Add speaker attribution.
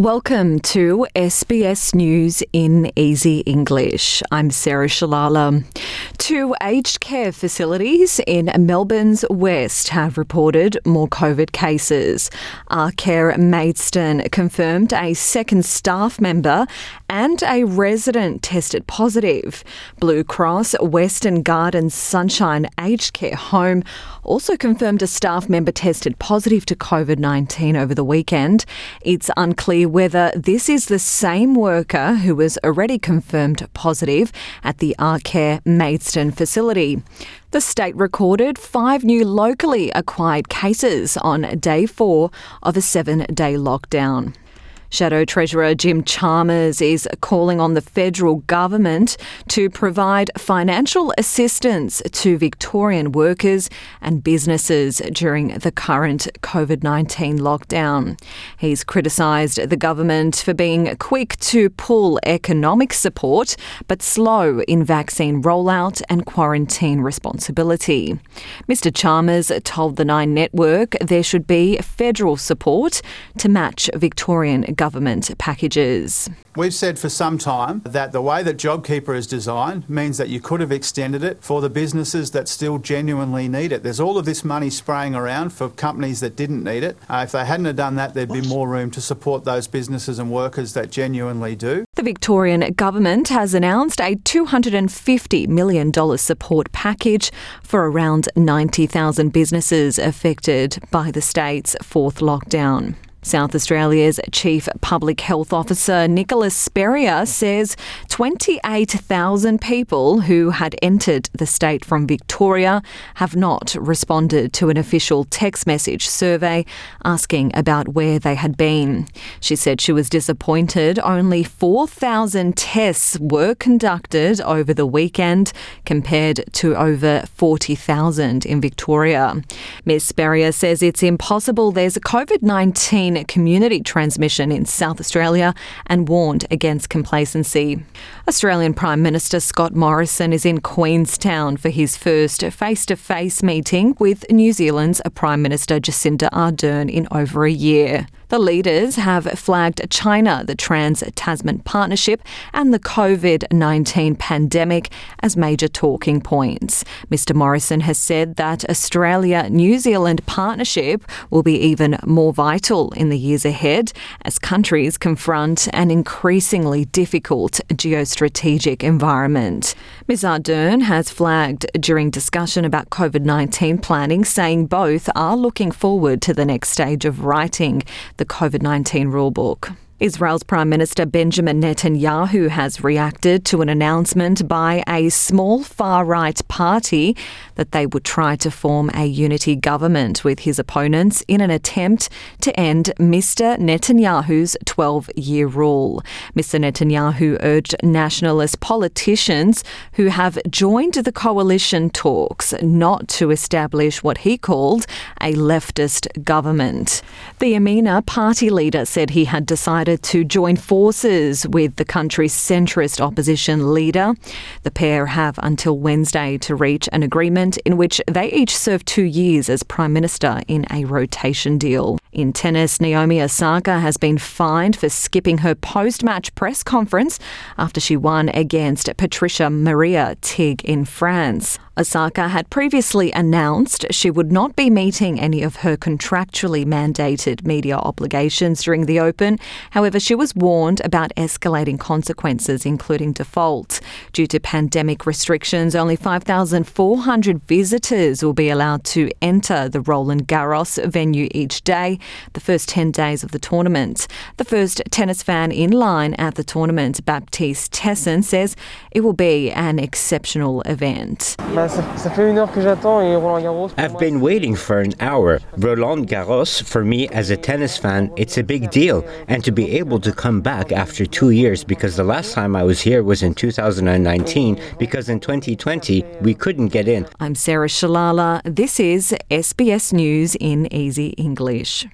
Speaker 1: Welcome to SBS News in Easy English. I'm Sarah Shalala. Two aged care facilities in Melbourne's West have reported more COVID cases. Arcare Maidstone confirmed a second staff member and a resident tested positive. Blue Cross Western Gardens Sunshine Aged Care Home also confirmed a staff member tested positive to COVID 19 over the weekend. It's unclear whether this is the same worker who was already confirmed positive at the Arcare Maidstone facility. The state recorded five new locally acquired cases on day four of a seven day lockdown. Shadow Treasurer Jim Chalmers is calling on the federal government to provide financial assistance to Victorian workers and businesses during the current COVID 19 lockdown. He's criticised the government for being quick to pull economic support but slow in vaccine rollout and quarantine responsibility. Mr. Chalmers told the Nine Network there should be federal support to match Victorian government packages.
Speaker 2: We've said for some time that the way that JobKeeper is designed means that you could have extended it for the businesses that still genuinely need it. There's all of this money spraying around for companies that didn't need it. Uh, if they hadn't have done that, there'd be more room to support those businesses and workers that genuinely do.
Speaker 1: The Victorian government has announced a $250 million support package for around 90,000 businesses affected by the state's fourth lockdown. South Australia's Chief Public Health Officer Nicola Spurrier says 28,000 people who had entered the state from Victoria have not responded to an official text message survey asking about where they had been. She said she was disappointed only 4,000 tests were conducted over the weekend compared to over 40,000 in Victoria. Ms. Spurrier says it's impossible there's a COVID 19 community transmission in South Australia and warned against complacency. Australian Prime Minister Scott Morrison is in Queenstown for his first face to face meeting with New Zealand's Prime Minister Jacinda Ardern in over a year. The leaders have flagged China, the Trans Tasman Partnership, and the COVID 19 pandemic as major talking points. Mr. Morrison has said that Australia New Zealand partnership will be even more vital in the years ahead as countries confront an increasingly difficult geostrategic environment. Ms. Ardern has flagged during discussion about COVID 19 planning, saying both are looking forward to the next stage of writing the COVID 19 rulebook. Israel's Prime Minister Benjamin Netanyahu has reacted to an announcement by a small far right party that they would try to form a unity government with his opponents in an attempt to end Mr. Netanyahu's 12 year rule. Mr. Netanyahu urged nationalist politicians who have joined the coalition talks not to establish what he called a leftist government. The Yamina party leader said he had decided to join forces with the country's centrist opposition leader. The pair have until Wednesday to reach an agreement in which they each serve two years as Prime Minister in a rotation deal. In tennis, Naomi Osaka has been fined for skipping her post match press conference after she won against Patricia Maria Tig in France. Osaka had previously announced she would not be meeting any of her contractually mandated media obligations during the Open. However, she was warned about escalating consequences, including default. Due to pandemic restrictions, only 5,400 visitors will be allowed to enter the Roland Garros venue each day, the first 10 days of the tournament. The first tennis fan in line at the tournament, Baptiste Tesson, says it will be an exceptional event.
Speaker 3: I've been waiting for an hour. Roland Garros, for me as a tennis fan, it's a big deal. And to be able to come back after two years, because the last time I was here was in 2019, because in 2020 we couldn't get in.
Speaker 1: I'm Sarah Shalala. This is SBS News in Easy English.